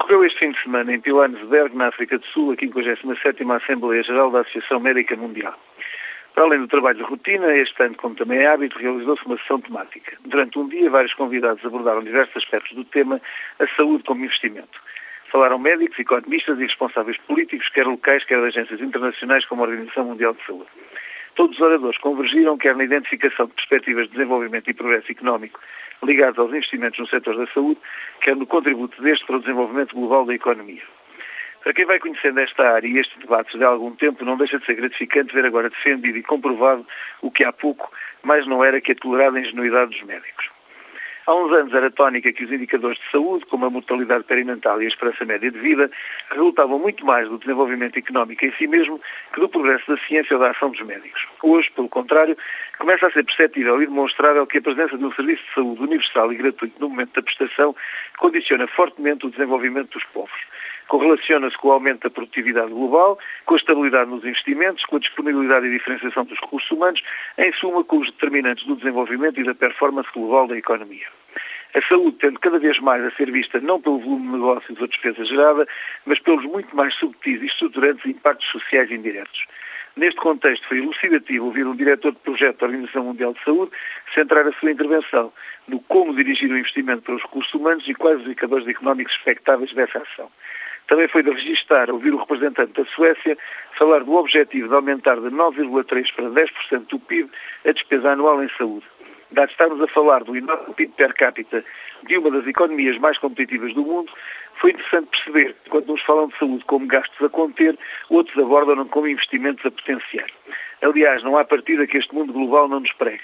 Decorreu este fim de semana em Pilanesberg, na África do Sul, a 57ª Assembleia Geral da Associação Médica Mundial. Para além do trabalho de rotina, este ano, como também é hábito, realizou-se uma sessão temática. Durante um dia, vários convidados abordaram diversos aspectos do tema a saúde como investimento. Falaram médicos, economistas e responsáveis políticos, quer locais, quer de agências internacionais, como a Organização Mundial de Saúde. Todos os oradores convergiram quer na identificação de perspectivas de desenvolvimento e progresso económico ligados aos investimentos no setor da saúde, quer no contributo deste para o desenvolvimento global da economia. Para quem vai conhecendo esta área e estes debates de algum tempo, não deixa de ser gratificante ver agora defendido e comprovado o que há pouco mais não era que a tolerada ingenuidade dos médicos. Há uns anos era tónica que os indicadores de saúde, como a mortalidade perinatal e a esperança média de vida, resultavam muito mais do desenvolvimento económico em si mesmo que do progresso da ciência ou da ação dos médicos. Hoje, pelo contrário, começa a ser perceptível e demonstrável que a presença de um serviço de saúde universal e gratuito no momento da prestação condiciona fortemente o desenvolvimento dos povos correlaciona-se com o aumento da produtividade global, com a estabilidade nos investimentos, com a disponibilidade e diferenciação dos recursos humanos, em suma com os determinantes do desenvolvimento e da performance global da economia. A saúde tende cada vez mais a ser vista não pelo volume de negócios ou despesa gerada, mas pelos muito mais subtis e estruturantes impactos sociais indiretos. Neste contexto, foi elucidativo ouvir um diretor de projeto da Organização Mundial de Saúde centrar a sua intervenção no como dirigir o investimento para os recursos humanos e quais os indicadores económicos expectáveis dessa ação. Também foi de registrar ouvir o representante da Suécia falar do objetivo de aumentar de 9,3% para 10% do PIB a despesa anual em saúde. Dado estarmos a falar do enorme PIB per capita de uma das economias mais competitivas do mundo, foi interessante perceber que, quando nos falam de saúde como gastos a conter, outros abordam como investimentos a potenciar. Aliás, não há partida que este mundo global não nos pregue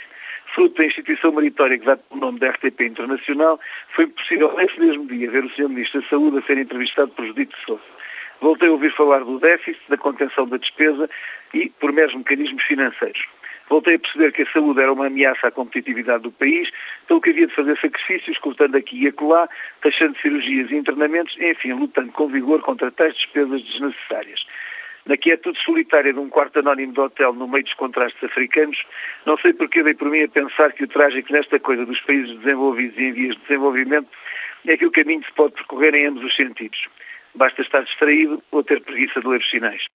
fruto da instituição meritória que dá o nome da RTP Internacional, foi possível nesse mesmo dia ver o Sr. Ministro da Saúde a ser entrevistado por Judito Sousa. Voltei a ouvir falar do déficit, da contenção da despesa e por meros mecanismos financeiros. Voltei a perceber que a saúde era uma ameaça à competitividade do país, pelo que havia de fazer sacrifícios, cortando aqui e acolá, taxando cirurgias e internamentos, enfim, lutando com vigor contra tais despesas desnecessárias na quietude solitária de um quarto anónimo de hotel no meio dos contrastes africanos, não sei porque dei por mim a pensar que o trágico nesta coisa dos países desenvolvidos e em vias de desenvolvimento é que o caminho se pode percorrer em ambos os sentidos. Basta estar distraído ou ter preguiça de ler os sinais.